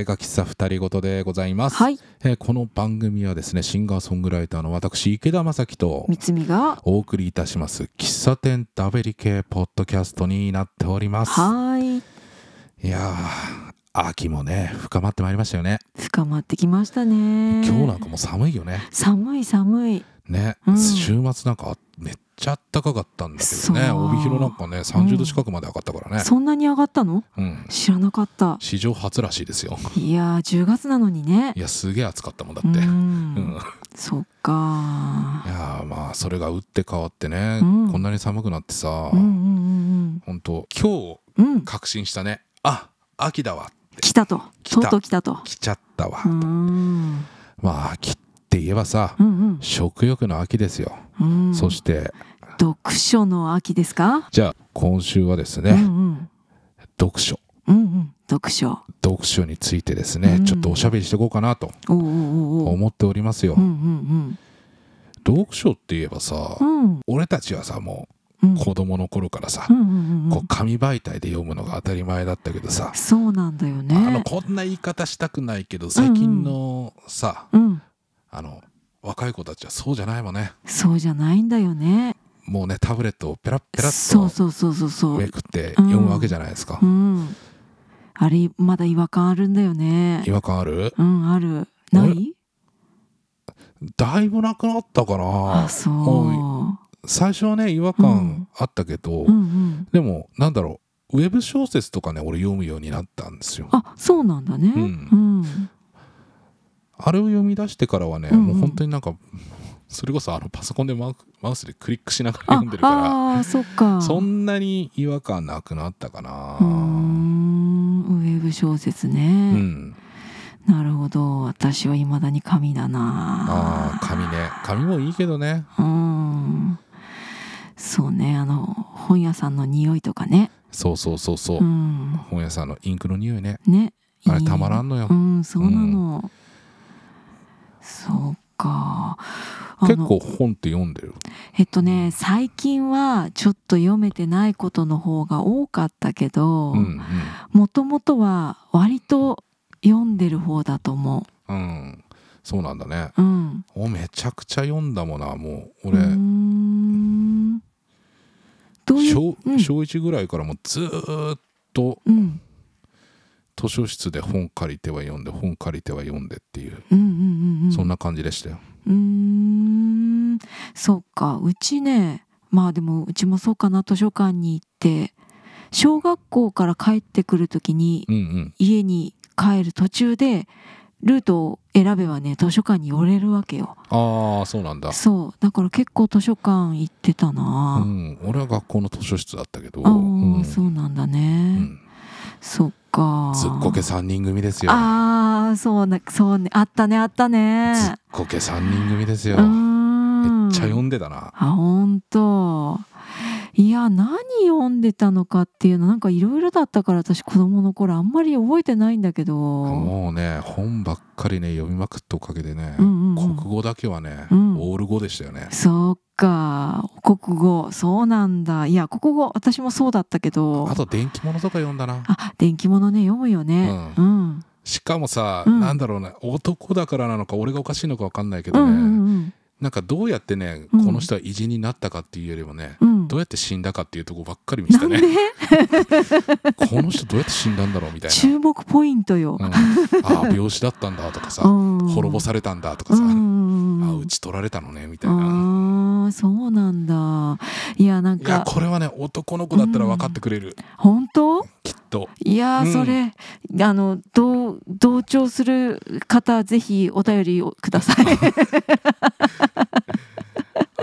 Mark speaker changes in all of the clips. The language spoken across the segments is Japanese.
Speaker 1: れ家喫茶二人ごとでございます、
Speaker 2: はい。
Speaker 1: えーこの番組はですねシンガーソングライターの私池田正樹と
Speaker 2: 三つみが
Speaker 1: お送りいたします喫茶店ダベリ系ポッドキャストになっております。
Speaker 2: はーい。
Speaker 1: いやー秋もね深まってまいりましたよね。
Speaker 2: 深まってきましたね。
Speaker 1: 今日なんかもう寒いよね。
Speaker 2: 寒い寒い。
Speaker 1: ね、
Speaker 2: うん。
Speaker 1: 週末なんかめっちゃ暖かかったんだけどね。帯広なんかね30度近くまで上がったからね、
Speaker 2: そんなに上がったの？
Speaker 1: うん、
Speaker 2: 知らなかった。
Speaker 1: 史上初らしいですよ。
Speaker 2: いやー10月なのにね。
Speaker 1: いやすげえ暑かったもんだ
Speaker 2: う
Speaker 1: って、うん。
Speaker 2: ん。そっか。
Speaker 1: いやーまあそれが打って変わってね、
Speaker 2: うん。
Speaker 1: こんなに寒くなってさ、
Speaker 2: うんうんうん
Speaker 1: ほん。と今日
Speaker 2: うん。うん
Speaker 1: 確信したね。あ秋だわ
Speaker 2: 来たと。とうとう来たと。
Speaker 1: 来ちゃったわ、
Speaker 2: うん。
Speaker 1: まあ秋って言えばさ、
Speaker 2: うん
Speaker 1: 食欲の秋ですよ、
Speaker 2: うんうん。
Speaker 1: そして
Speaker 2: 読書の秋ですか？
Speaker 1: じゃあ今週はですね、
Speaker 2: うんうん。
Speaker 1: 読書。
Speaker 2: うんうん。読書。
Speaker 1: 読書についてですね、
Speaker 2: うん。
Speaker 1: ちょっとおしゃべりしていこうかなと思っておりますよ、
Speaker 2: うんうん
Speaker 1: 読書って言えばさ、
Speaker 2: うん。うん
Speaker 1: 俺たちはさも
Speaker 2: うん。
Speaker 1: う子供の頃からさ、
Speaker 2: うんうんうんうん。
Speaker 1: こう紙媒体で読むのが当たり前だったけどさ、
Speaker 2: そうなんだよね。
Speaker 1: あのこんな言い方したくないけど最近のさ、
Speaker 2: うん。
Speaker 1: あの若い子たちはそうじゃないもんね。
Speaker 2: そうじゃないんだよね
Speaker 1: もうねタブレットをペラッペラッと
Speaker 2: そうそうそうそうそう。
Speaker 1: めくって読むわけじゃないですか、
Speaker 2: うん。あれまだ違和感あるんだよね。
Speaker 1: 違和感ある？
Speaker 2: うんある。ない？
Speaker 1: だいぶなくなったかな。最初はね違和感あったけど、
Speaker 2: うんうん。
Speaker 1: でもなんだろうウェブ小説とかね俺読むようになったんですよ。
Speaker 2: あそうなんだね。
Speaker 1: う
Speaker 2: うんん。
Speaker 1: あれを読み出してからはね、
Speaker 2: うんうん。
Speaker 1: もう本当になんかそれこそあのパソコンでマウスでクリックしながら
Speaker 2: あ
Speaker 1: 読んでるから
Speaker 2: そっか。
Speaker 1: そんなに違和感なくなったかな。
Speaker 2: うーんウェブ小説
Speaker 1: う
Speaker 2: ね、
Speaker 1: ん。
Speaker 2: なるほど。私はいまだに紙だ
Speaker 1: あ
Speaker 2: な。
Speaker 1: あ紙ね。紙もいいけどね。
Speaker 2: うん。そうね。あの本屋さんの匂いとかね。
Speaker 1: そうそうそうそう、
Speaker 2: うん。
Speaker 1: 本屋さんのインクの匂いね。
Speaker 2: ね。
Speaker 1: あれたまらんのよ。
Speaker 2: うんそうなの、そうか
Speaker 1: 結構本って読んでる？
Speaker 2: えっとね最近はちょっと読めてないことの方が多かったけど
Speaker 1: うん
Speaker 2: もともとは割と読んでる方だと思
Speaker 1: う。んうん。そうなんだね。
Speaker 2: ううん。
Speaker 1: おめちゃくちゃ読んだもんなもう俺、
Speaker 2: うーん。どう
Speaker 1: 小
Speaker 2: うん。
Speaker 1: 小1ぐらいからもうずーっと
Speaker 2: うん。
Speaker 1: 図書室で本借りては読んで本借りては読んでっていう、
Speaker 2: うんうんうんうん。
Speaker 1: そんな感じでしたよ。
Speaker 2: うーんそっか。うちねまあでもうちもそうかな図書館に行って小学校から帰ってくる時に
Speaker 1: うんうん。
Speaker 2: 家に帰る途中でルートを選べばね図書館に寄れるわけよ。
Speaker 1: ああそうなんだ。
Speaker 2: そう。だから結構図書館行ってた
Speaker 1: う
Speaker 2: な、
Speaker 1: ん。俺は学校の図書室だったけど。
Speaker 2: ああ、
Speaker 1: うん。
Speaker 2: そうなんだ
Speaker 1: う
Speaker 2: ね、
Speaker 1: ん。
Speaker 2: そっか。
Speaker 1: ずっこけ3人組ですよ。
Speaker 2: ああそうねそうね。あったねあったね。
Speaker 1: ずっこけ3人組ですよ。
Speaker 2: うーん。
Speaker 1: めっちゃ読んでたな。
Speaker 2: あ本当。いや何読んでたのかっていうのなんかいろいろだったから私子供の頃あんまり覚えてないんだけど。
Speaker 1: もうね本ばっかりね読みまくったおかげでね、
Speaker 2: うんうんうん。
Speaker 1: 国語だけはね、
Speaker 2: うん。
Speaker 1: オール語でしたよね。
Speaker 2: そっか。国語。そうなんだ。いや国語私もそうだったけど。
Speaker 1: あと電気物とか読んだな。
Speaker 2: あ電気物ね読むよね。
Speaker 1: う
Speaker 2: うん。
Speaker 1: しかもさ、
Speaker 2: うん。
Speaker 1: なんだろうね男だからなのか俺がおかしいのか分かんないけどね、
Speaker 2: うんうんうん
Speaker 1: なんかどうやってね、
Speaker 2: うん。
Speaker 1: この人は偉人になったかっていうよりもね、
Speaker 2: うん。
Speaker 1: どうやって死んだかっていうとこばっかり見せた
Speaker 2: なんで？
Speaker 1: ね この人どうやって死んだんだろうみたい
Speaker 2: 注目ポイントよ。
Speaker 1: な、うん、ああ病死だったんだとかさ、
Speaker 2: うん。
Speaker 1: 滅ぼされたんだとかさ、
Speaker 2: うん。
Speaker 1: あ打ち取られたのねみたいな、
Speaker 2: ああそうなんだ。いやなん
Speaker 1: いや
Speaker 2: か
Speaker 1: これはね男の子だったら分かってくれる、
Speaker 2: 本当？
Speaker 1: きっと。
Speaker 2: いやそれあの同同調する方ぜひお便りをください。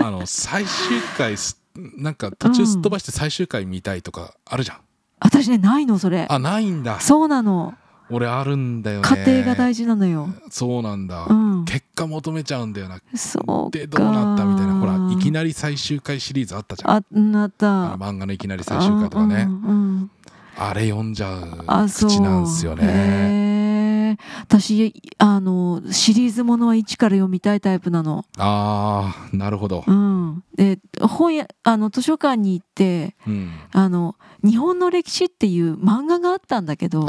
Speaker 1: あの最終回すなんか途中すっ飛ばして最終回見たいとかあるじゃん、
Speaker 2: 私ねないのそれ。
Speaker 1: あないんだ。
Speaker 2: そうなの。
Speaker 1: 俺あるんだよね。
Speaker 2: 家庭が大事なのよ、
Speaker 1: そうなんだ、
Speaker 2: うん。
Speaker 1: 結果求めちゃうんだよな。
Speaker 2: そうか。
Speaker 1: でどうなったみたいな。ほらいきなり最終回シリーズあったじゃん。
Speaker 2: あなっ
Speaker 1: あ
Speaker 2: た
Speaker 1: の漫画のいきなり最終回とかね、
Speaker 2: うんうんうん
Speaker 1: あれ読んじゃう口なんすよね。
Speaker 2: 私あのシリーズものは一から読みたいタイプなの。
Speaker 1: ああなるほど。
Speaker 2: うん、で本屋あの図書館に行って
Speaker 1: うん。
Speaker 2: あの日本の歴史っていう漫画があったんだけど、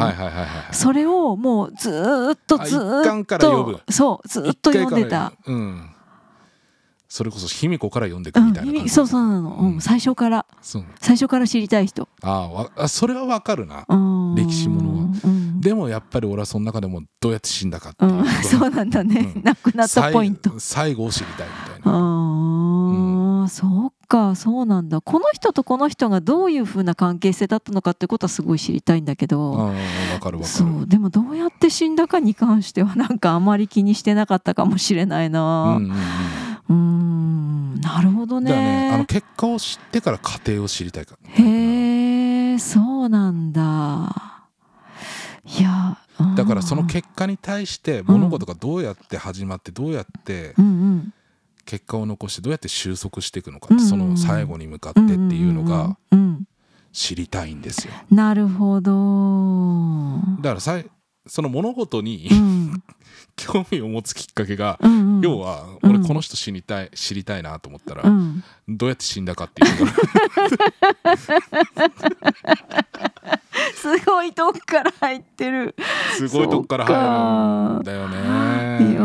Speaker 2: それをもうずーっと
Speaker 1: あ
Speaker 2: ずーっとそうずーっと読んでた。
Speaker 1: うんそれこそ卑弥呼から読んでいくみたいな感じ、
Speaker 2: うん、そうそうなの、うん
Speaker 1: うん。
Speaker 2: 最初から。
Speaker 1: そう。
Speaker 2: 最初から知りたい人、
Speaker 1: ああそれはわかるな。
Speaker 2: うん、
Speaker 1: 歴史ものは。
Speaker 2: うん、
Speaker 1: でもやっぱり俺はその中でもどうやって死んだかっていう。
Speaker 2: うん、そうなんだね、
Speaker 1: うん。
Speaker 2: 亡くなったポイント。
Speaker 1: 最最後を知りたいみたい
Speaker 2: あ
Speaker 1: な
Speaker 2: ー、そうか。そうなんだ。この人とこの人がどういうふうな関係性だったのかってことはすごい知りたいんだけど、
Speaker 1: うんわかるわか
Speaker 2: そ
Speaker 1: る
Speaker 2: う。でもどうやって死んだかに関してはなんかあまり気にしてなかったかもしれない
Speaker 1: うん
Speaker 2: な
Speaker 1: うんうん
Speaker 2: うーん。なるほど
Speaker 1: だからねあの
Speaker 2: ね
Speaker 1: 結果を知ってから過程を知りたいか。ら
Speaker 2: へえそうなんだ。いやうん。
Speaker 1: だからその結果に対して物事がどうやって始まってどうやって結果を残してどうやって収束していくのかその最後に向かってっていうのが知りたいんですよ。
Speaker 2: うんなるほど。
Speaker 1: だからさいその物事に
Speaker 2: うん。
Speaker 1: 興味を持つきっかけが
Speaker 2: うんうん。
Speaker 1: 要は
Speaker 2: うん。
Speaker 1: 俺この人知りたい知りたいなと思った
Speaker 2: う
Speaker 1: ら
Speaker 2: ん。
Speaker 1: どうやって死んだかっていうのが
Speaker 2: すごいとこから入ってる。
Speaker 1: すごいとこから入るんだよ
Speaker 2: いや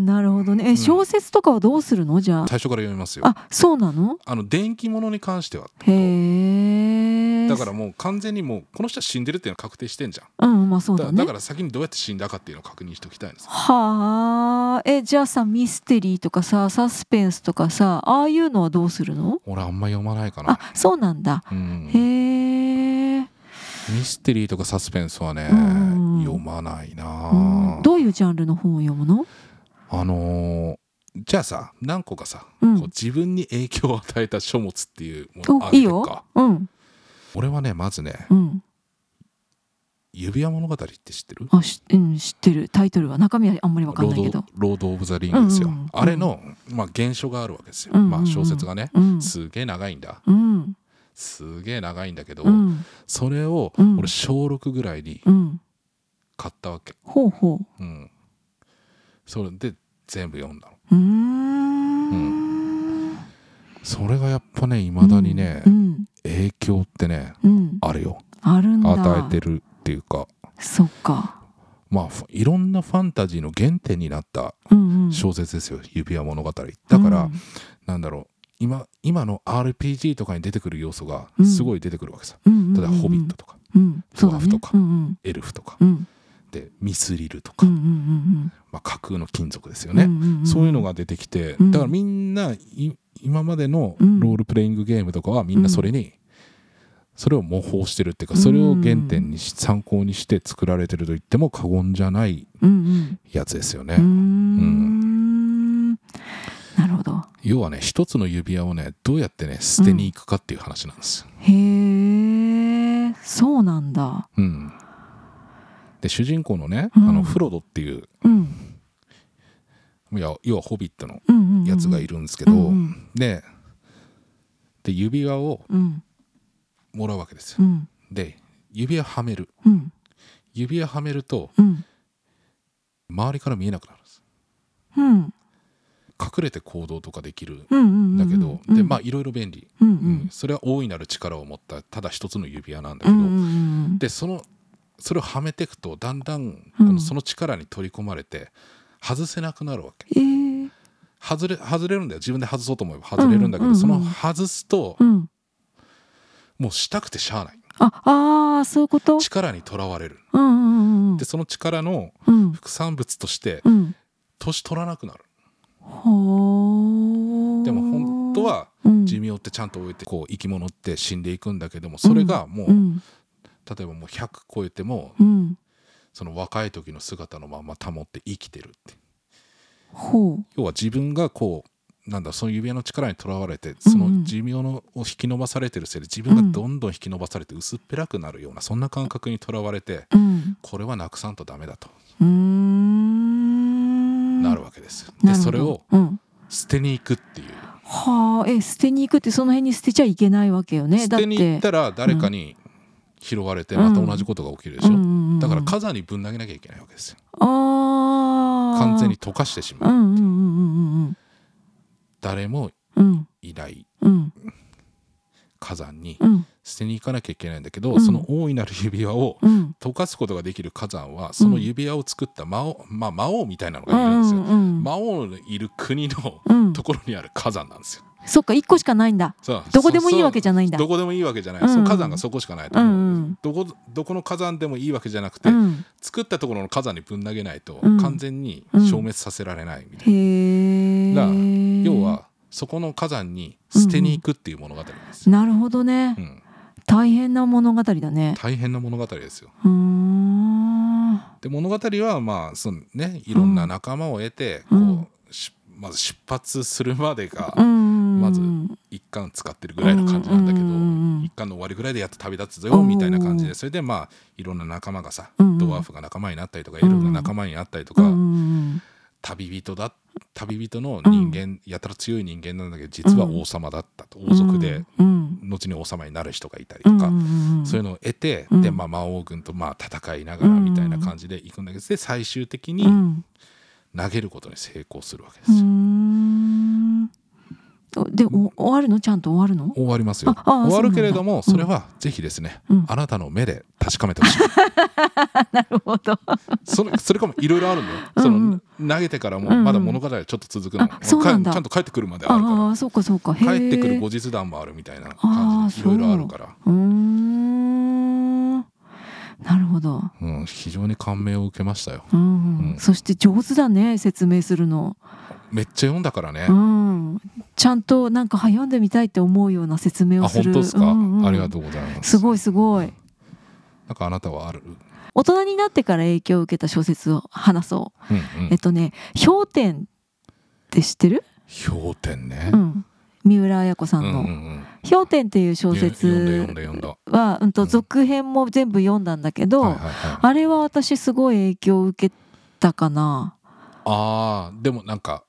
Speaker 2: なるほどね。え
Speaker 1: ん。
Speaker 2: 小説とかはどうするの？じゃあ。
Speaker 1: 最初から読みますよ。
Speaker 2: あそうなの？
Speaker 1: あの電気物に関しては
Speaker 2: へえ
Speaker 1: だからもう完全にもうこの人は死んでるっていうのは確定してんじゃん。
Speaker 2: うんまあそうだね。
Speaker 1: だだから先にどうやって死んだかっていうのを確認しておきたいんですよ
Speaker 2: はあえじゃあさミステリーとかさサスペンスとかさああいうのはどうするの？
Speaker 1: 俺あんま読まないかな。
Speaker 2: あそうなんだ。
Speaker 1: うん。
Speaker 2: へえ、
Speaker 1: ミステリーとかサスペンスはね、
Speaker 2: うん
Speaker 1: 読まないな。
Speaker 2: うん、どういうジャンルの本を読むの？
Speaker 1: あのーじゃあさ何個かさ、
Speaker 2: うん。
Speaker 1: こう自分に影響を与えた書物っていうものあるか。
Speaker 2: うん
Speaker 1: 俺はねまずね
Speaker 2: うん「
Speaker 1: 指輪物語」って知ってる？
Speaker 2: あし、うん、知ってる。タイトルは中身はあんまりわかんないけど。
Speaker 1: ロード・オブ・ザ・リングですよ、
Speaker 2: うんうん。うん
Speaker 1: あれの、まあ、原書があるわけですよ、
Speaker 2: うんうんうん。
Speaker 1: まあ、小説がね。
Speaker 2: うん。
Speaker 1: すげえ長いんだ。
Speaker 2: うん。
Speaker 1: すげえ長いんだけど、
Speaker 2: うん。
Speaker 1: それを
Speaker 2: うん。
Speaker 1: 俺小6ぐらいに
Speaker 2: うん。
Speaker 1: 買ったわけ、
Speaker 2: ほうほ
Speaker 1: う。ん、それで全部読んだの。
Speaker 2: うん
Speaker 1: それがやっぱねいまだにね、
Speaker 2: うん
Speaker 1: 影響ってね
Speaker 2: うん。
Speaker 1: あるよ。
Speaker 2: あるんだ。
Speaker 1: 与えてるっていうか。
Speaker 2: そっか。
Speaker 1: まあフいろんなファンタジーの原点になった
Speaker 2: うんうん。
Speaker 1: 小説ですよ「指輪物語」だから、
Speaker 2: うん。
Speaker 1: なんだろう。今今の RPG とかに出てくる要素が
Speaker 2: うん。
Speaker 1: すごい出てくるわけさ、
Speaker 2: うんうんうん
Speaker 1: 例えば「ホビット」とかドワーフとか
Speaker 2: うんうん。
Speaker 1: エルフとか。
Speaker 2: うん。
Speaker 1: でミスリルとか、
Speaker 2: うんうんうん
Speaker 1: まあ、架空の金属ですよ
Speaker 2: うん
Speaker 1: ね、
Speaker 2: うんうんうん。
Speaker 1: そういうのが出てきて、
Speaker 2: うん。
Speaker 1: だからみんない今までの
Speaker 2: うん。
Speaker 1: ロールプレイングゲームとかはみんなそれに、それを模倣してるっていうかそれを原点にし参考にして作られてると言っても過言じゃない
Speaker 2: うん
Speaker 1: やつですよね、
Speaker 2: うん。うーん。なるほど。
Speaker 1: 要はね一つの指輪をねどうやってね捨てに行くかっていう話なんです。よ、
Speaker 2: へえそうなんだ。
Speaker 1: うん。で主人公のね、
Speaker 2: うん。
Speaker 1: あのフロドっていう
Speaker 2: うん
Speaker 1: 要はホビットの
Speaker 2: うんうんうん
Speaker 1: やつがいるんですけど、
Speaker 2: うん
Speaker 1: でで指輪を
Speaker 2: うん。
Speaker 1: もらうわけですよ。
Speaker 2: うん。
Speaker 1: で指輪はめる。
Speaker 2: うん。
Speaker 1: 指輪はめると
Speaker 2: うん。
Speaker 1: 周りから見えなくなるんです。
Speaker 2: うん。
Speaker 1: 隠れて行動とかできる
Speaker 2: うんうん
Speaker 1: んだけど、でまあいろいろ便利、
Speaker 2: うんう
Speaker 1: うん。んそれは大いなる力を持ったただ一つの指輪なんだけど、
Speaker 2: うんうんうん
Speaker 1: でそのそれをはめていくとだんだんこ
Speaker 2: うん。
Speaker 1: のその力に取り込まれて外せなくなるわけ。
Speaker 2: えー。
Speaker 1: 外れ外れるんだよ。自分で外そうと思えば外れるんだけど、
Speaker 2: うんうんうん。
Speaker 1: その外すと
Speaker 2: うん。
Speaker 1: もうしたくてしゃあない。
Speaker 2: ああーそういうこと？
Speaker 1: 力にとらわれる。
Speaker 2: うんうんうん
Speaker 1: でその力の
Speaker 2: うん。
Speaker 1: 副産物として
Speaker 2: うん。
Speaker 1: 年取らなくなる。でも本当は
Speaker 2: うん。
Speaker 1: 寿命ってちゃんと置いてこう生き物って死んでいくんだけどもそれがもう、
Speaker 2: うん。
Speaker 1: 例えばもう100超えても
Speaker 2: うん
Speaker 1: その若い時の姿のまま保って生きてるって。
Speaker 2: ほう。
Speaker 1: 要は自分がこうなんだその指輪の力にとらわれてその寿命のを引き伸ばされてるせいで自分がどんどん引き伸ばされて薄っぺらくなるようなそんな感覚にとらわれて
Speaker 2: うん。
Speaker 1: これはなくさんとダメだと。なるわけです。でそれを
Speaker 2: うん。
Speaker 1: 捨てに行くっていう。
Speaker 2: はあ。え捨てに行くってその辺に捨てちゃいけないわけよね。
Speaker 1: 捨
Speaker 2: て
Speaker 1: てに行ったら誰かに拾われてまた同じことが起きるでしょ。
Speaker 2: うん
Speaker 1: だから火山にぶん投げなきゃいけないわけですよ。完全に溶かしてしまう、
Speaker 2: うんうんうんうん
Speaker 1: 誰もいない。
Speaker 2: うん。
Speaker 1: 火山に
Speaker 2: うん。
Speaker 1: 捨てに行かなきゃいけないんだけど、
Speaker 2: うん。
Speaker 1: その大いなる指輪を
Speaker 2: うん。
Speaker 1: 溶かすことができる火山はその指輪を作った魔王,、まあ、魔王みたいなのがいるんですよ、
Speaker 2: うんうん。
Speaker 1: 魔王のいる国の
Speaker 2: うん。
Speaker 1: ところにある火山なんですよ
Speaker 2: そっか一個しかないんだ。
Speaker 1: そう。
Speaker 2: どこでもいいわけじゃないんだ。
Speaker 1: どこでもいいわけじゃない、
Speaker 2: うん。
Speaker 1: 火山がそこしかないと
Speaker 2: う。
Speaker 1: 思う、
Speaker 2: ん。
Speaker 1: どこどこの火山でもいいわけじゃなくて、
Speaker 2: うん。
Speaker 1: 作ったところの火山にぶん投げないと
Speaker 2: うん。
Speaker 1: 完全に消滅させられないみたいな、
Speaker 2: へえ
Speaker 1: だから要はそこの火山に捨てに行くっていう物語ですよ、
Speaker 2: なるほどね。
Speaker 1: うん。
Speaker 2: 大変な物語だね。
Speaker 1: 大変な物語ですよ。で物語はまあそのねいろんな仲間を得て、
Speaker 2: うん。
Speaker 1: こうしまず出発するまでが
Speaker 2: うん
Speaker 1: まず一巻使ってるぐらいの感じなんだけど、
Speaker 2: うん
Speaker 1: 一巻の終わりぐらいでやっと旅立つぞよみたいな感じで。それでまあいろんな仲間がさ、
Speaker 2: うん
Speaker 1: ドワーフが仲間になったりとかいろんな仲間になったりとか、旅人だ旅人の人間、やたら強い人間なんだけど実は王様だったと、王族で
Speaker 2: うん。
Speaker 1: 後に王様になる人がいたり
Speaker 2: うん
Speaker 1: とか、そういうのを得て、
Speaker 2: うん。
Speaker 1: で、まあ、魔王軍とまあ戦いながらみたいな感じで行くんだけどで最終的に
Speaker 2: うん。
Speaker 1: 投げることに成功するわけですよ。
Speaker 2: んでお終わるの？ちゃんと終わるの？
Speaker 1: 終わりますよ。終わるけれどもそれはぜひですね、
Speaker 2: うん。
Speaker 1: あなたの目で確かめてほしい。
Speaker 2: なるほど。
Speaker 1: それそれかもいろいろあるんそ
Speaker 2: うん
Speaker 1: の投げてからもまだ物語はちょっと続くの、
Speaker 2: あそうなんだ。
Speaker 1: かちゃんと帰ってくるまであるか
Speaker 2: ああそうかそうか。
Speaker 1: 帰ってくる
Speaker 2: え
Speaker 1: 後日談もあるみたいな感じでいろいろあるから。
Speaker 2: うーん。なるほど、
Speaker 1: うん、非常に感銘を受けましたよ。
Speaker 2: うん。
Speaker 1: うん。
Speaker 2: そして上手だね説明するの、
Speaker 1: めっちゃ読んだからね、
Speaker 2: うん、ちゃんとなんかは読んでみたいって思うような説明
Speaker 1: あ
Speaker 2: をする。
Speaker 1: 本当ですか、
Speaker 2: うんうん
Speaker 1: ありがとうございます。
Speaker 2: すごいすごい。
Speaker 1: なんかあなたはある？
Speaker 2: 大人になってから影響を受けた小説を話そう、
Speaker 1: うんうん。
Speaker 2: えっとね「氷点」って知ってる、
Speaker 1: 氷点ね。
Speaker 2: う、ん、三浦綾子さ
Speaker 1: うんん
Speaker 2: の。
Speaker 1: うんうん「
Speaker 2: 氷点」っていう小説は、うん、と
Speaker 1: うん。
Speaker 2: 続編も全部読んだんだけど、
Speaker 1: はいはいはい。
Speaker 2: あれは私すごい影響を受けたかな。
Speaker 1: あーでもなんか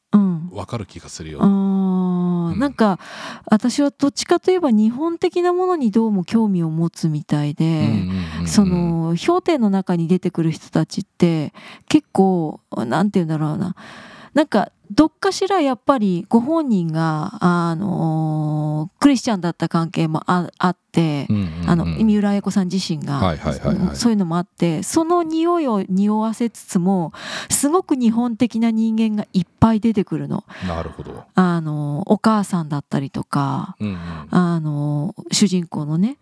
Speaker 2: うん
Speaker 1: わかる気がするよ、
Speaker 2: あー
Speaker 1: うん。
Speaker 2: なんか私はどっちかといえば日本的なものにどうも興味を持つみたいで、その氷点の中に出てくる人たちって結構なんて言うんだろうな。なんかどっかしらやっぱりご本人があのクリスチャンだった関係もああって
Speaker 1: う。んうんうん。
Speaker 2: あの三浦綾子さん自身が、
Speaker 1: はいはいはいはい。
Speaker 2: そういうのもあってその匂いを匂わせつつもすごく日本的な人間がいっぱい出てくるの。
Speaker 1: なるほど、
Speaker 2: あのお母さんだったりとか
Speaker 1: うんうん、
Speaker 2: あの主人公のね。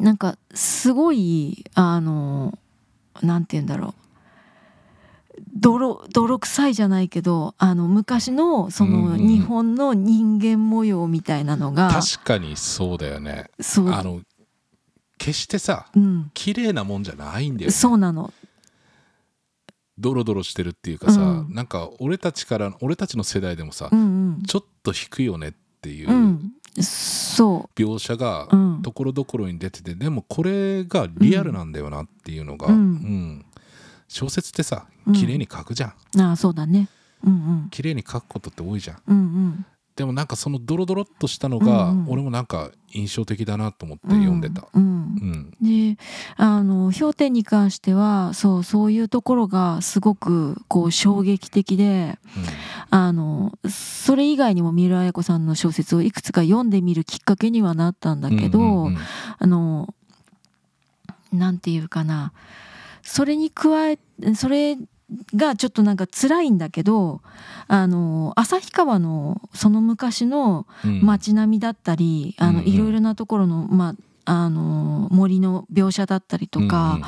Speaker 2: なんかすごいあのなんて言うんだろう泥泥臭いじゃないけどあの昔のそ
Speaker 1: うんうんうん。
Speaker 2: の日本の人間模様みたいなのが、
Speaker 1: 確かにそうだよね。
Speaker 2: そう。
Speaker 1: あの決してさ
Speaker 2: うん、
Speaker 1: 綺麗なもんじゃないんだよね。
Speaker 2: そうなの。
Speaker 1: ドロドロしてるっていうかさ、
Speaker 2: うん。
Speaker 1: なんか俺たちから俺たちの世代でもさ、
Speaker 2: うんうん。
Speaker 1: ちょっと引くよねっていううん。
Speaker 2: そ
Speaker 1: 描写が
Speaker 2: ううん。
Speaker 1: ところどころに出ててでもこれがリアルなんだよなっていうのが、
Speaker 2: うん。
Speaker 1: うん小説ってさ
Speaker 2: うん。
Speaker 1: 綺麗に書くじゃん、
Speaker 2: ああそうだね。うんうん。
Speaker 1: 綺麗に書くことって多いじゃん。
Speaker 2: うんうん。
Speaker 1: でもなんかそのドロドロっとしたのが、
Speaker 2: うんうん。
Speaker 1: 俺もなんか印象的だなと思って読んでた、
Speaker 2: うん
Speaker 1: うん。
Speaker 2: であの氷点に関してはそうそういうところがすごくこう衝撃的であのそれ以外にも三浦綾子さんの小説をいくつか読んでみるきっかけにはなったんだけど、
Speaker 1: うんうんうん。
Speaker 2: あのなんていうかなそれに加えそれがちょっとなんか辛いんだけどあの旭川のその昔の
Speaker 1: うん。
Speaker 2: 街並みだったり、あの
Speaker 1: うんうん。
Speaker 2: いろいろなところの,、まあ、あの森の描写だったりとか、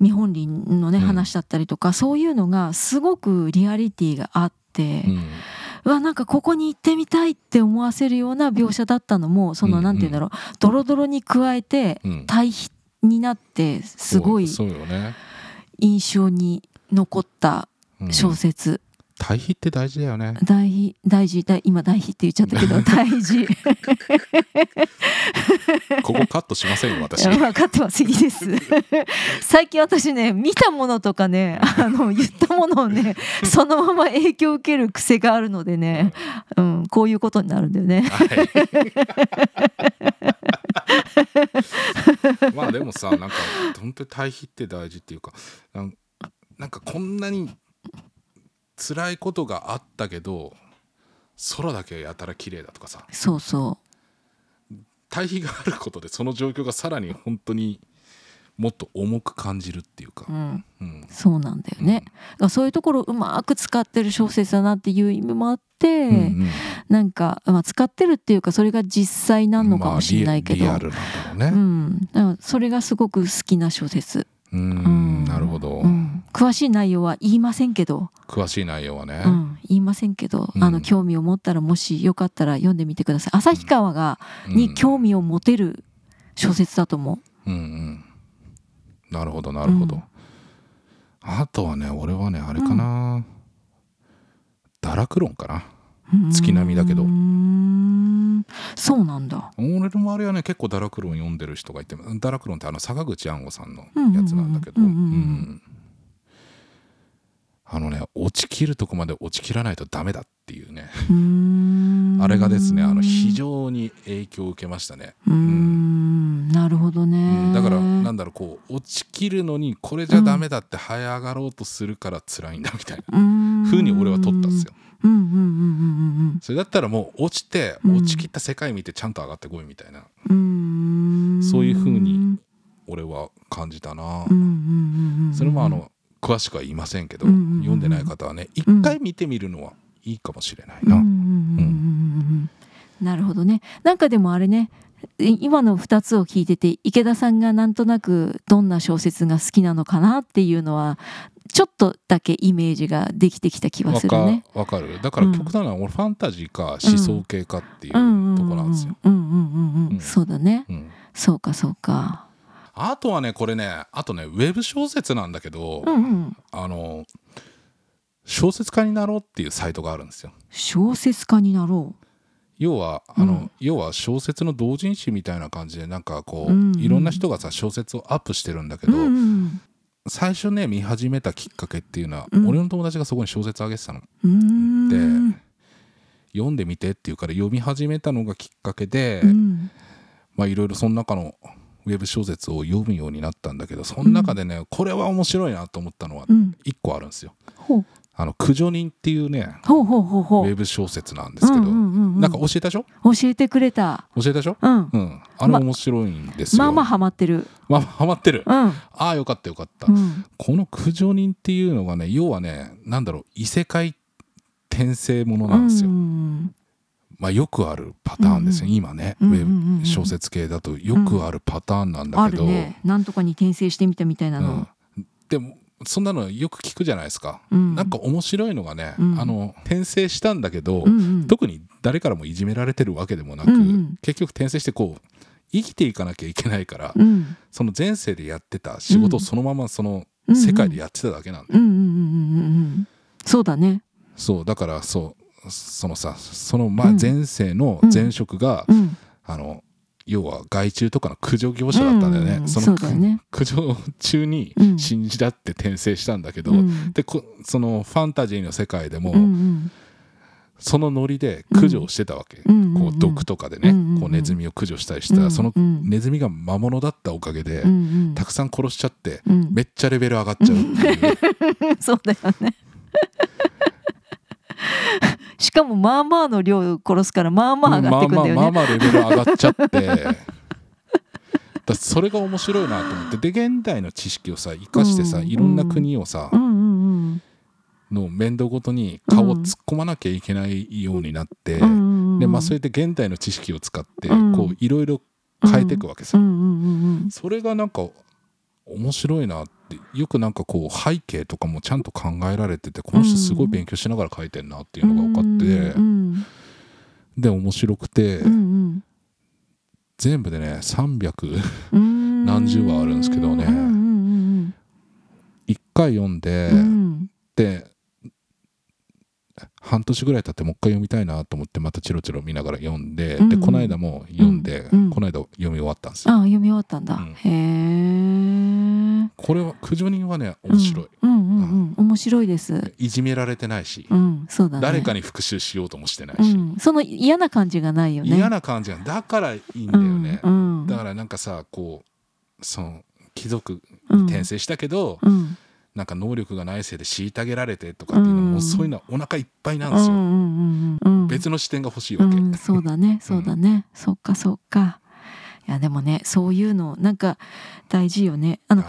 Speaker 2: 見本林のね
Speaker 1: うん。
Speaker 2: 話だったりとか、そういうのがすごくリアリティがあって、
Speaker 1: うん。うんうん
Speaker 2: うわなんかここに行ってみたいって思わせるような描写だったのもその、
Speaker 1: うん。
Speaker 2: なんて言うんだろう。ドロドロに加えて
Speaker 1: うん。
Speaker 2: 対比になってすごい
Speaker 1: そうよね、
Speaker 2: 印象に残った
Speaker 1: うん。
Speaker 2: 小説。
Speaker 1: 対比って大事だよね。
Speaker 2: 大事大事大今大事って言っちゃったけど大事。
Speaker 1: ここカットしませんよ私。
Speaker 2: 分かってますいいです。最近私ね見たものとかねあの言ったものをねそのまま影響を受ける癖があるのでね、うん、こういうことになるんだよね。
Speaker 1: はい まあでもさなんか本当に対比って大事っていうかなんかこんなに辛いことがあったけど空だけやたら綺麗だとかさ。
Speaker 2: そうそ
Speaker 1: 対比があることでその状況がさらに本当にもっと重く感じるっていうか。
Speaker 2: う、う、ん、
Speaker 1: うん。
Speaker 2: そうなんだよね、だからそういうところをうまく使ってる小説だなっていう意味もあって、
Speaker 1: うんうん。
Speaker 2: なんか、まあ、使ってるっていうかそれが実際なのかもしれないけど、
Speaker 1: まあリアリアルなんだろ
Speaker 2: う
Speaker 1: うね
Speaker 2: ん、だからそれがすごく好きな小説、
Speaker 1: うん。
Speaker 2: うん。
Speaker 1: なるほど、
Speaker 2: うん、詳しい内容は言いませんけど、
Speaker 1: 詳しい内容はね、
Speaker 2: うん、言いませんけど、
Speaker 1: うん。
Speaker 2: あの興味を持ったらもしよかったら読んでみてください。旭川が、に興味を持てる小説だと思
Speaker 1: うんうんなるほどなるほど、
Speaker 2: うん
Speaker 1: あとはね俺はねあれかな、堕落論かな。
Speaker 2: う
Speaker 1: 月並みだけど。
Speaker 2: そうなんだ。
Speaker 1: 俺の周りはね結構堕落論読んでる人がいて堕落論ってあの坂口安吾さんのやつなんだけど。
Speaker 2: うんうんうんうん
Speaker 1: うん。あのね落ちきるとこまで落ちきらないとダメだっていうね。あれがですねあの非常に影響を受けましたね、
Speaker 2: うーんなるほど
Speaker 1: う
Speaker 2: ね、
Speaker 1: ん、だからなんだろうこう落ちきるのにこれじゃダメだって這い上がろうとするから辛いんだみたいな。
Speaker 2: うーん
Speaker 1: 風に俺は取ったんですよ。それだったらもう落ちて
Speaker 2: うん
Speaker 1: 落ちきった世界見てちゃんと上がってこいみたいな。
Speaker 2: うん。
Speaker 1: そういう風に俺は感じたな。それもあの詳しくは言いませんけど
Speaker 2: うんうんうんうん。
Speaker 1: 読んでない方はね一回見てみるのはいいかもしれないな。
Speaker 2: なるほどね。なんかでもあれねい今の2つを聞いてて池田さんがなんとなくどんな小説が好きなのかなっていうのはちょっとだけイメージができてきた気はするね。
Speaker 1: わかるだから
Speaker 2: うん
Speaker 1: 極端なのは俺ファンタジーか思想系かっていうとこ
Speaker 2: うんうん
Speaker 1: なんですよ。
Speaker 2: うんうんうんうん
Speaker 1: うん
Speaker 2: そうだね。
Speaker 1: うん
Speaker 2: そうかそうか。
Speaker 1: あとはねこれねあとねウェブ小説なんだけど、
Speaker 2: うんうん。
Speaker 1: あの小説家になろうっていうサイトがあるんですよ。
Speaker 2: 小説家になろ
Speaker 1: 要はあの、
Speaker 2: うん
Speaker 1: 要は小説の同人誌みたいな感じでなんかこう、
Speaker 2: うんうん
Speaker 1: いろんな人がさ小説をアップしてるんだけ
Speaker 2: う。
Speaker 1: ど、
Speaker 2: うんうん
Speaker 1: 最初ね見始めたきっかけっていうのは、
Speaker 2: うん
Speaker 1: 俺の友達がそこに小説あげてたの。
Speaker 2: うん。
Speaker 1: で
Speaker 2: うん
Speaker 1: 読んでみてっていうから読み始めたのがきっかけで、
Speaker 2: うん
Speaker 1: まあいろいろその中のウェブ小説を読むようになったんだけどその中でね、これは面白いなと思ったのは
Speaker 2: うん。
Speaker 1: 一個あるんですよ。あの駆除人っていうね
Speaker 2: ほうほうほう
Speaker 1: ウ
Speaker 2: ほう。
Speaker 1: ェブ小説なんですけど、
Speaker 2: うんうんうんうん
Speaker 1: なんか教えたでしょ？
Speaker 2: 教えてくれた。
Speaker 1: 教えたでしょ？
Speaker 2: うん。
Speaker 1: うん、あれ面白いんですよ。
Speaker 2: まあまあハマってる。
Speaker 1: まあハマってる。
Speaker 2: うん。
Speaker 1: ああよかったよかった。
Speaker 2: うん。
Speaker 1: この駆除人っていうのがね要はねなんだろう異世界転生ものなんですよ。
Speaker 2: うん
Speaker 1: まあよくあるパターンですよ、
Speaker 2: うん
Speaker 1: 今ね、
Speaker 2: うん
Speaker 1: ウ
Speaker 2: うんうんうん
Speaker 1: ェブ小説系だとよくあるパターンなんだ
Speaker 2: あ
Speaker 1: けど、
Speaker 2: るね。なんとかに転生してみたみたいなの。
Speaker 1: うん、でもそんなのよく聞くじゃないですか、
Speaker 2: うん。
Speaker 1: なんか面白いのがね、
Speaker 2: うん。
Speaker 1: あの転生したんだけど、
Speaker 2: うんうん。
Speaker 1: 特に誰からもいじめられてるわけでもなく、
Speaker 2: うんうん。
Speaker 1: 結局転生してこう生きていかなきゃいけないから、
Speaker 2: うん。
Speaker 1: その前世でやってた仕事をそのままその
Speaker 2: うん。
Speaker 1: 世界でやってただけなんだよ、
Speaker 2: そうだね。
Speaker 1: そうだからそうそのさその
Speaker 2: うん。
Speaker 1: 前前世の前職が、
Speaker 2: うん。
Speaker 1: あの要は害虫とかの駆除業者だったんだよね、
Speaker 2: うん。
Speaker 1: その。駆除中に
Speaker 2: うん
Speaker 1: 死んじゃって転生したんだけど、
Speaker 2: うん。
Speaker 1: でこそのファンタジーの世界でも、
Speaker 2: うんうん。
Speaker 1: そのノリで駆除をしてたわけ、
Speaker 2: うん。
Speaker 1: こう毒とかでね、
Speaker 2: うんうんうん。
Speaker 1: こうネズミを駆除したりしたら、
Speaker 2: うん
Speaker 1: その
Speaker 2: うん
Speaker 1: ネズミが魔物だったおかげで、たくさん殺しちゃって、
Speaker 2: うん。
Speaker 1: めっちゃレベル上がっちゃうっていう、
Speaker 2: そうだよね。しかもまあまあの量を殺すからまあまあ上がっていくんだよね。
Speaker 1: まあまあまあまあレベル上がっちゃって。だそれが面白いなと思って。で現代の知識をさ生かしてさ、
Speaker 2: うん
Speaker 1: いろんな国をさ、
Speaker 2: うんうんうん。
Speaker 1: の面倒ごとに顔を突っ込まなきゃいけないようになって、
Speaker 2: うんうんうん
Speaker 1: でまあ、それで現代の知識を使って、
Speaker 2: うん。
Speaker 1: こういろいろ変えていくわけさ、
Speaker 2: うんうんうん。
Speaker 1: それがなんか面白いなってよくなんかこう背景とかもちゃんと考えられててこの人すごい勉強しながら書いてんなっていうのが分かって、
Speaker 2: うん
Speaker 1: で面白くて、
Speaker 2: うん
Speaker 1: 全部でね300
Speaker 2: うん
Speaker 1: 何十話あるんですけどね
Speaker 2: うんうん
Speaker 1: 1回読んで、
Speaker 2: うんうん
Speaker 1: で半年ぐらい経ってもう一回読みたいなと思ってまたチロチロ見ながら読んで、
Speaker 2: うんうん
Speaker 1: でこの間も読んで、
Speaker 2: うん
Speaker 1: この間読み終わったんですよ。
Speaker 2: ああ読み終わったんだ。
Speaker 1: うん
Speaker 2: へえ。
Speaker 1: これは駆除人はね面白い、
Speaker 2: うんうんうんうん面白いです。
Speaker 1: いじめられてないし、
Speaker 2: うんそうだね。
Speaker 1: 誰かに復讐しようともしてないし、
Speaker 2: うんその嫌な感じがないよね。
Speaker 1: 嫌な感じがだからいいんだよね、
Speaker 2: うんうん
Speaker 1: だからなんかさこうその貴族
Speaker 2: うん
Speaker 1: 転生したけど、
Speaker 2: うん
Speaker 1: なんか能力がないせいで虐げられてとかっていうのも、そういうのはお腹いっぱいなんですよ、別の視点が欲しいわけ、
Speaker 2: うん、そうだねそうだね、そっかそっかいやでもねそういうのなんか大事よね。あの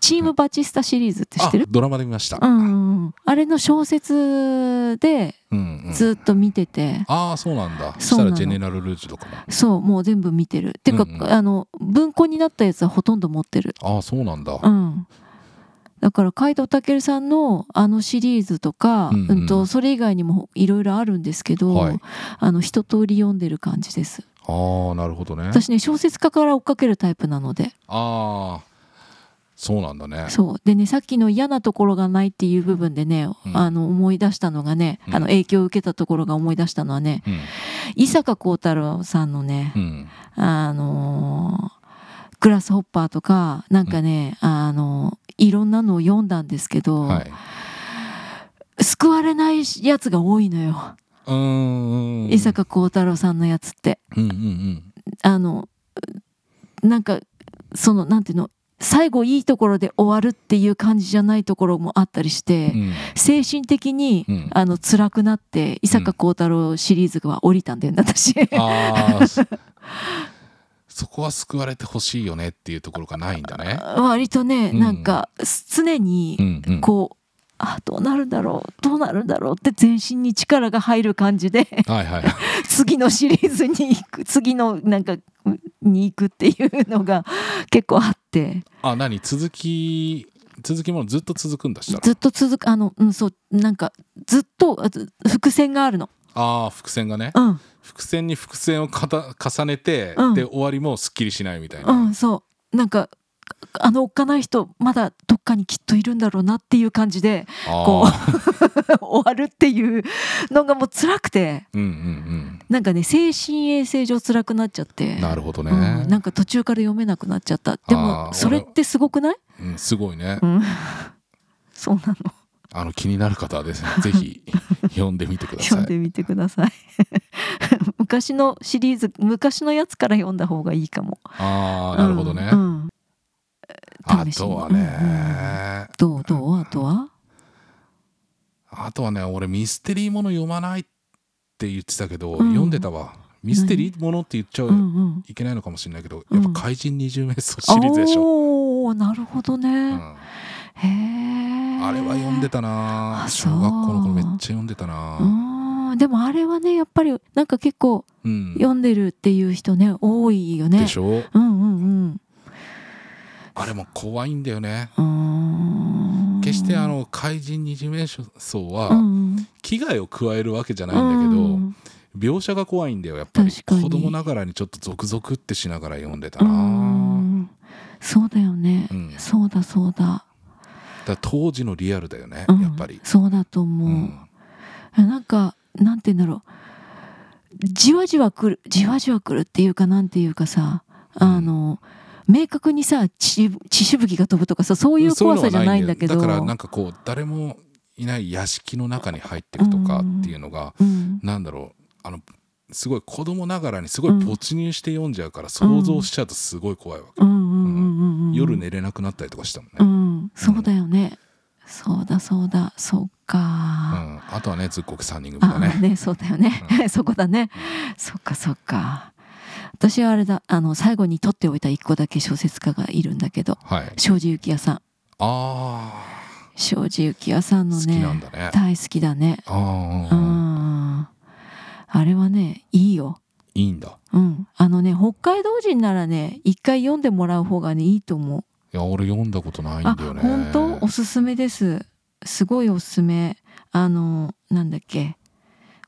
Speaker 2: チームバチスタシリーズって知ってる？
Speaker 1: あドラマで見ました、
Speaker 2: うんうんうん。あれの小説で
Speaker 1: うんうん。
Speaker 2: ずっと見てて、
Speaker 1: ああそうなんだ。そしたらジェネラル・ルージュとかも。
Speaker 2: そうもう全部見てる。てか、
Speaker 1: うんうん。
Speaker 2: あの文庫になったやつはほとんど持ってる。
Speaker 1: ああそうなんだ、
Speaker 2: うん。だから海藤健さんのあのシリーズとか、
Speaker 1: う
Speaker 2: うん。んとそれ以外にもいろいろあるんですけど、
Speaker 1: はい。
Speaker 2: あの一通り読んでる感じです
Speaker 1: ああなるほどね。
Speaker 2: 私ね小説家から追っかけるタイプなので。
Speaker 1: ああそうなんだね。
Speaker 2: そう。でねさっきの嫌なところがないっていう部分でね、
Speaker 1: うん。
Speaker 2: あの思い出したのがね、
Speaker 1: うん。
Speaker 2: あの影響を受けたところが思い出したのはね
Speaker 1: うん。
Speaker 2: 伊坂幸太郎さんのね、
Speaker 1: うん。
Speaker 2: あのーグラスホッパーとかなんかね、あのいろんなのを読んだんですけど、
Speaker 1: はい。
Speaker 2: 救われないやつが多いのよ、伊坂幸太郎さんのやつって。
Speaker 1: うんうんうん。
Speaker 2: あのなんかそのなんていうの最後いいところで終わるっていう感じじゃないところもあったりして、
Speaker 1: うん。
Speaker 2: 精神的に、
Speaker 1: うん。
Speaker 2: あの辛くなって伊坂幸太郎シリーズが降りたんだよね私。
Speaker 1: そそこは救われてほしいよねっていうところがないんだね。
Speaker 2: 割とね、
Speaker 1: うん
Speaker 2: なん。か常
Speaker 1: う
Speaker 2: にこう、あどうなるんだろうどうなるんだろうって全身に力が入る感じで
Speaker 1: はいはい。
Speaker 2: 次のシリーズに行く次のなんかに行くっていうのが結構あって
Speaker 1: あ何？続き続きものずっと続くんだしたら。
Speaker 2: ずっと続くあのうんそうなんかずっと伏線があるの。
Speaker 1: ああ伏線がね。
Speaker 2: うん
Speaker 1: 伏線に伏線をかた重ねて、
Speaker 2: うん
Speaker 1: で終わりもすっきりしないみたいな。
Speaker 2: うんそうなんかあのおっかない人まだどっかにきっといるんだろうなっていう感じでこ
Speaker 1: あ
Speaker 2: う 終わるっていうのがもう辛くて
Speaker 1: う。うんうん
Speaker 2: なんかね精神衛生上辛くなっちゃって
Speaker 1: うん。なるほどね。
Speaker 2: うん、なんか途中から読めなくなっちゃったで
Speaker 1: あ
Speaker 2: も
Speaker 1: ー
Speaker 2: それってすごくない、
Speaker 1: うん、すごいね。
Speaker 2: うん、そうなの
Speaker 1: あの気になる方はですね、ぜひ読んでみてください。
Speaker 2: 読んでみてください昔のシリーズ昔のやつから読んだ方がいいかも
Speaker 1: ああなるほどね。
Speaker 2: うんうん
Speaker 1: あとはね、
Speaker 2: どうどう？あとは？
Speaker 1: あとはね俺ミステリーもの読まないって言ってたけど、
Speaker 2: うん。
Speaker 1: 読んでたわ。ミステリーものって言っちゃ
Speaker 2: うんうん。
Speaker 1: いけないのかもしれないけど、
Speaker 2: うん
Speaker 1: やっぱ怪人二十面相シリーズでしょ、
Speaker 2: おおなるほどね、
Speaker 1: うん。
Speaker 2: へえ
Speaker 1: あれは読んでたな。小学校の頃めっちゃ読んでたな。
Speaker 2: うんでもあれはねやっぱりなんか結構
Speaker 1: うん。
Speaker 2: 読んでるっていう人ね多いよね。
Speaker 1: でしょ。
Speaker 2: うんうん
Speaker 1: あれも怖いんだよね。決してあの怪人二十面相
Speaker 2: う
Speaker 1: は
Speaker 2: ん。
Speaker 1: 危害を加えるわけじゃないんだけど、
Speaker 2: うん。
Speaker 1: 描写が怖いんだよやっぱり。子供ながらにちょっとゾクゾクってしながら読んでた
Speaker 2: う
Speaker 1: な、
Speaker 2: ん。そうだよね、
Speaker 1: うん。
Speaker 2: そうだそうだ、
Speaker 1: だ当時のリアルだよね、
Speaker 2: うん。
Speaker 1: やっぱり、
Speaker 2: そうだと思う、
Speaker 1: うん。
Speaker 2: なんかなんて言うんだろう。じわじわくるじわじわくるっていうかなんていうかさあの、明確にさ血血しぶきが飛ぶとかさそういう怖さじゃないんだけど。
Speaker 1: だからなんかこう誰もいない屋敷の中に入ってるとかっていうのが、
Speaker 2: うん。
Speaker 1: なんだろう。あのすごい子供ながらにすごい没入して読んじゃうから、想像しちゃうとすごい怖いわけ、
Speaker 2: うんうんうんうんうん
Speaker 1: 夜寝れなくなったりとかしたもんね、
Speaker 2: う
Speaker 1: うん。
Speaker 2: んそうだよね、そうだそうだ。そっか、
Speaker 1: あとはねずっこく3人組だ
Speaker 2: あ
Speaker 1: ね
Speaker 2: ねそうだよね、そこだね。そっかそっか私はあれだあの最後に取っておいた一個だけ小説家がいるんだけど
Speaker 1: はい。
Speaker 2: 庄司幸也さん。
Speaker 1: あ
Speaker 2: 庄司幸也さんのね
Speaker 1: ね。
Speaker 2: 大好きだね。
Speaker 1: あ
Speaker 2: う
Speaker 1: あ、
Speaker 2: れはねいいよ。
Speaker 1: いいんだ。
Speaker 2: うん。あのね北海道人ならね一回読んでもらう方がねいいと思う。
Speaker 1: いや俺読んだことないん
Speaker 2: あ
Speaker 1: だよね。
Speaker 2: 本当？おすすめです。すごいおすすめ。あのなんだっけ。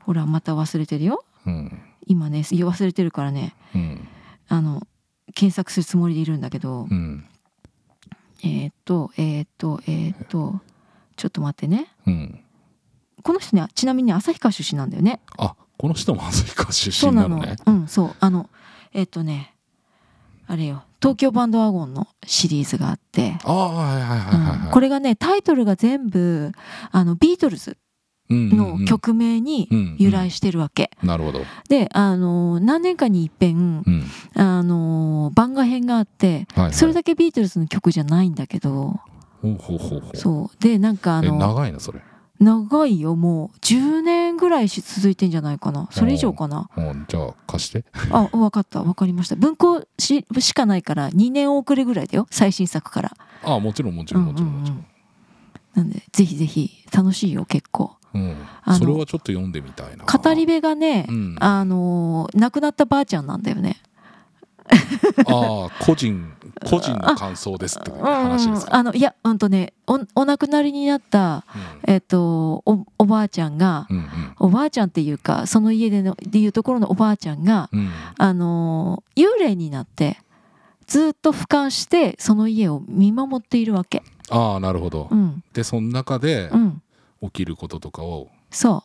Speaker 2: ほらまた忘れてるよ。
Speaker 1: うん
Speaker 2: 今ね忘れてるからね
Speaker 1: うん。
Speaker 2: あの検索するつもりでいるんだけど、
Speaker 1: うん。
Speaker 2: えーっとえーっとえーっとちょっと待ってね。
Speaker 1: うん。
Speaker 2: この人ねちなみに旭川出身なんだよね。
Speaker 1: あこの人も旭川出身なのね。
Speaker 2: うんそう。あのえーっとねあれよ東京バンドワゴンのシリーズがあって、
Speaker 1: ああはいはいはいはい、はい。
Speaker 2: うん。これがねタイトルが全部あのビートルズの曲名に由来してるわけ。
Speaker 1: なるほど。
Speaker 2: で、あの何年かに一遍、
Speaker 1: うん。
Speaker 2: あの番外編があって、
Speaker 1: はいはい。
Speaker 2: それだけビートルズの曲じゃないんだけど。
Speaker 1: ほうほうほうほう。
Speaker 2: そう。でなんかあ
Speaker 1: え
Speaker 2: の
Speaker 1: 長いなそれ。
Speaker 2: 長いよ。もう10年ぐらいし続いてんじゃないかな。それ以上かな。
Speaker 1: う。んじゃあ貸して。
Speaker 2: あ分かった。分かりました。文庫ししかないから2年遅れぐらいだよ。最新作から。
Speaker 1: あもちろんもちろんもちろんもちろん。
Speaker 2: なんでぜひぜひ楽しいよ結構
Speaker 1: うん。それはちょっと読んでみたいな。
Speaker 2: 語り部がね、
Speaker 1: うん。
Speaker 2: あのー亡くなったばあちゃんなんだよね。
Speaker 1: ああ個人個人の感想ですって話ですか？
Speaker 2: あのいやうんとねおお亡くなりになったえっ、とおおばあちゃんが、
Speaker 1: うんうん。
Speaker 2: おばあちゃんっていうかその家でのでいうところのおばあちゃんが、
Speaker 1: うん。うん
Speaker 2: あのー幽霊になってずっと俯瞰してその家を見守っているわけ。
Speaker 1: ああなるほど。
Speaker 2: うん。
Speaker 1: でその中で
Speaker 2: うん、
Speaker 1: 起きることとかを
Speaker 2: そ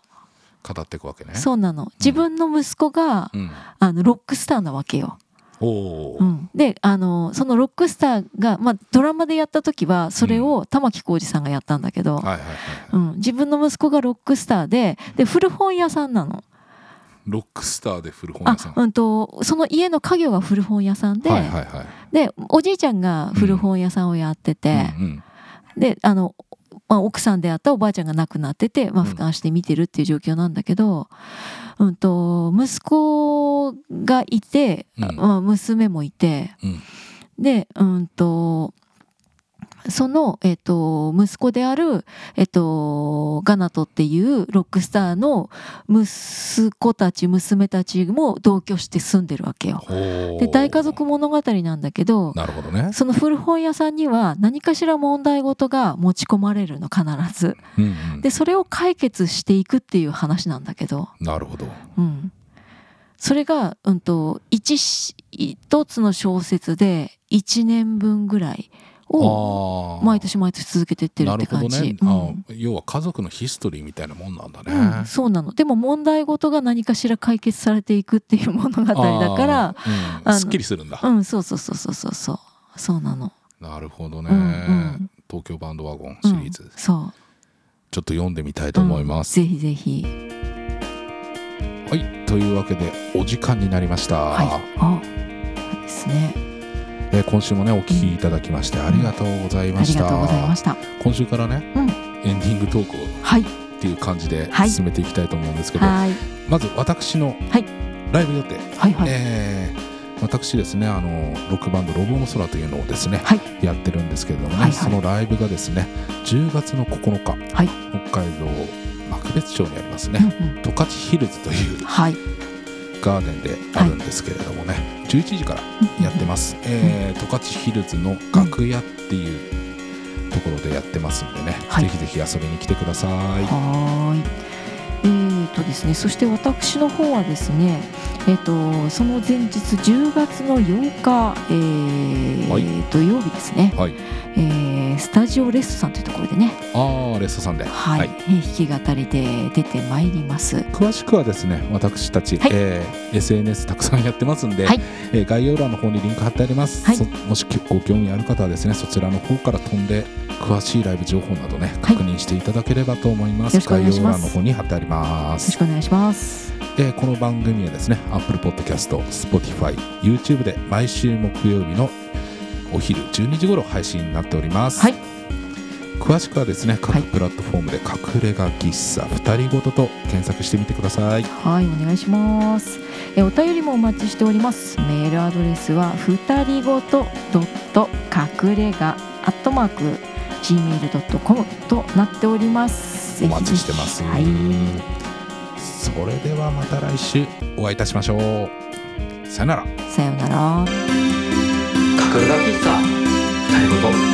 Speaker 1: 語っていくわけね。
Speaker 2: う。そうなの。自分の息子が、
Speaker 1: うん。
Speaker 2: あのロックスターなわけよ。
Speaker 1: お
Speaker 2: うん、であのそのロックスターが、まあ、ドラマでやった時はそれを玉置浩二さんがやったんだけど、自分の息子がロックスターでで古本屋さんなの。
Speaker 1: ロックスターで古本
Speaker 2: あ
Speaker 1: 屋さん。
Speaker 2: うん、とその家の家業が古本屋さんで,、
Speaker 1: はいはいはい。
Speaker 2: でおじいちゃんが古本屋さんをやってて、
Speaker 1: うんうん。
Speaker 2: であの、まあ、奥さんであったおばあちゃんが亡くなってて、まあ、
Speaker 1: うん。
Speaker 2: 俯瞰して見てるっていう状況なんだけど、うん、と息子がいて、
Speaker 1: うん。
Speaker 2: まあ、娘もいて
Speaker 1: うん。
Speaker 2: でうんとその、えっと息子である、えっとガナトっていうロックスターの息子たち娘たちも同居して住んでるわけよ。で大家族物語なんだけど
Speaker 1: なるほどね。
Speaker 2: その古本屋さんには何かしら問題事が持ち込まれるの必ず。
Speaker 1: うんうん。
Speaker 2: でそれを解決していくっていう話なんだけど、
Speaker 1: なるほど。
Speaker 2: うん、それが、うん、と一し一つの小説で1年分ぐらいを毎年毎年続けてってる
Speaker 1: な
Speaker 2: って感じ。
Speaker 1: ね、
Speaker 2: うん。
Speaker 1: あ要は家族のヒストリーみたいなもんなんだね、
Speaker 2: うん、そうなの。でも問題事が何かしら解決されていくっていう物語だから
Speaker 1: うん。すっきりするんだ、
Speaker 2: うんそうそうそうそうそうそう。そうなの、
Speaker 1: なるほどね、
Speaker 2: うんうん。
Speaker 1: 東京バンドワゴンシリーズ、
Speaker 2: うん、そう。
Speaker 1: ちょっと読んでみたいと思います、
Speaker 2: うん。ぜひぜひ。
Speaker 1: はい。というわけでお時間になりました、
Speaker 2: はい。あですね
Speaker 1: えー今週もねお聞きいただきましてありがとうござい
Speaker 2: あ
Speaker 1: ました、
Speaker 2: りがとうございました。
Speaker 1: 今週からね、
Speaker 2: うん。
Speaker 1: エンディングトークを
Speaker 2: はい。
Speaker 1: っていう感じで
Speaker 2: はい。
Speaker 1: 進めていきたいと思うんですけど、
Speaker 2: はい。
Speaker 1: まず私の
Speaker 2: はい。
Speaker 1: ライブ予定、
Speaker 2: はいはい、
Speaker 1: えー私ですねあのロックバンド「ロボの空」というのをですね、
Speaker 2: はい。
Speaker 1: やってるんですけれどもね、
Speaker 2: はいはい。
Speaker 1: そのライブがですね10月の9日、
Speaker 2: はい。
Speaker 1: 北海道幕別町にありますね、
Speaker 2: うんうん。
Speaker 1: 十勝ヒルズという
Speaker 2: はい
Speaker 1: ガーデンであるんですけれどもね、11時からやってます、えー十勝ヒルズの楽屋っていうところでやってますんでね、
Speaker 2: はい。
Speaker 1: ぜひぜひ遊びに来てください。
Speaker 2: はーい。えーとですね、そして私の方はですね、えー、とその前日10月の8日、えー
Speaker 1: はい。
Speaker 2: 土曜日ですね、
Speaker 1: はい。
Speaker 2: えースタジオレストさんというところでね、
Speaker 1: ああレストさんで。
Speaker 2: はい。
Speaker 1: はい。
Speaker 2: えー弾き語りで出てまいります。
Speaker 1: 詳しくはですね私たち、
Speaker 2: はい。
Speaker 1: えー SNS たくさんやってますんで、
Speaker 2: はい。
Speaker 1: えー概要欄の方にリンク貼ってあります、
Speaker 2: はい。
Speaker 1: そもしご興味ある方はですねそちらの方から飛んで詳しいライブ情報などね
Speaker 2: はい。
Speaker 1: 確認していただければと思います、
Speaker 2: よろしくお願い
Speaker 1: 概要欄の方に貼ってありま
Speaker 2: よろ
Speaker 1: す
Speaker 2: しくお願いします。
Speaker 1: えーこの番組はですね Apple Podcast、Spotify、YouTube で毎週木曜日のお昼12時頃配信になっております、
Speaker 2: はい。
Speaker 1: 詳しくはですね
Speaker 2: はい。
Speaker 1: 各プラットフォームで隠れ家喫茶二人ごとと検索してみてください。
Speaker 2: はい、お願いします。えお便りもお待ちしております。メールアドレスはふたりごとドット隠れ家アットマーク gmail.com となっております。
Speaker 1: お待ちしてます、
Speaker 2: はい、
Speaker 1: それではまた来週お会いいたしましょう。さよなら。
Speaker 2: さようなら。
Speaker 3: 隠れ家喫茶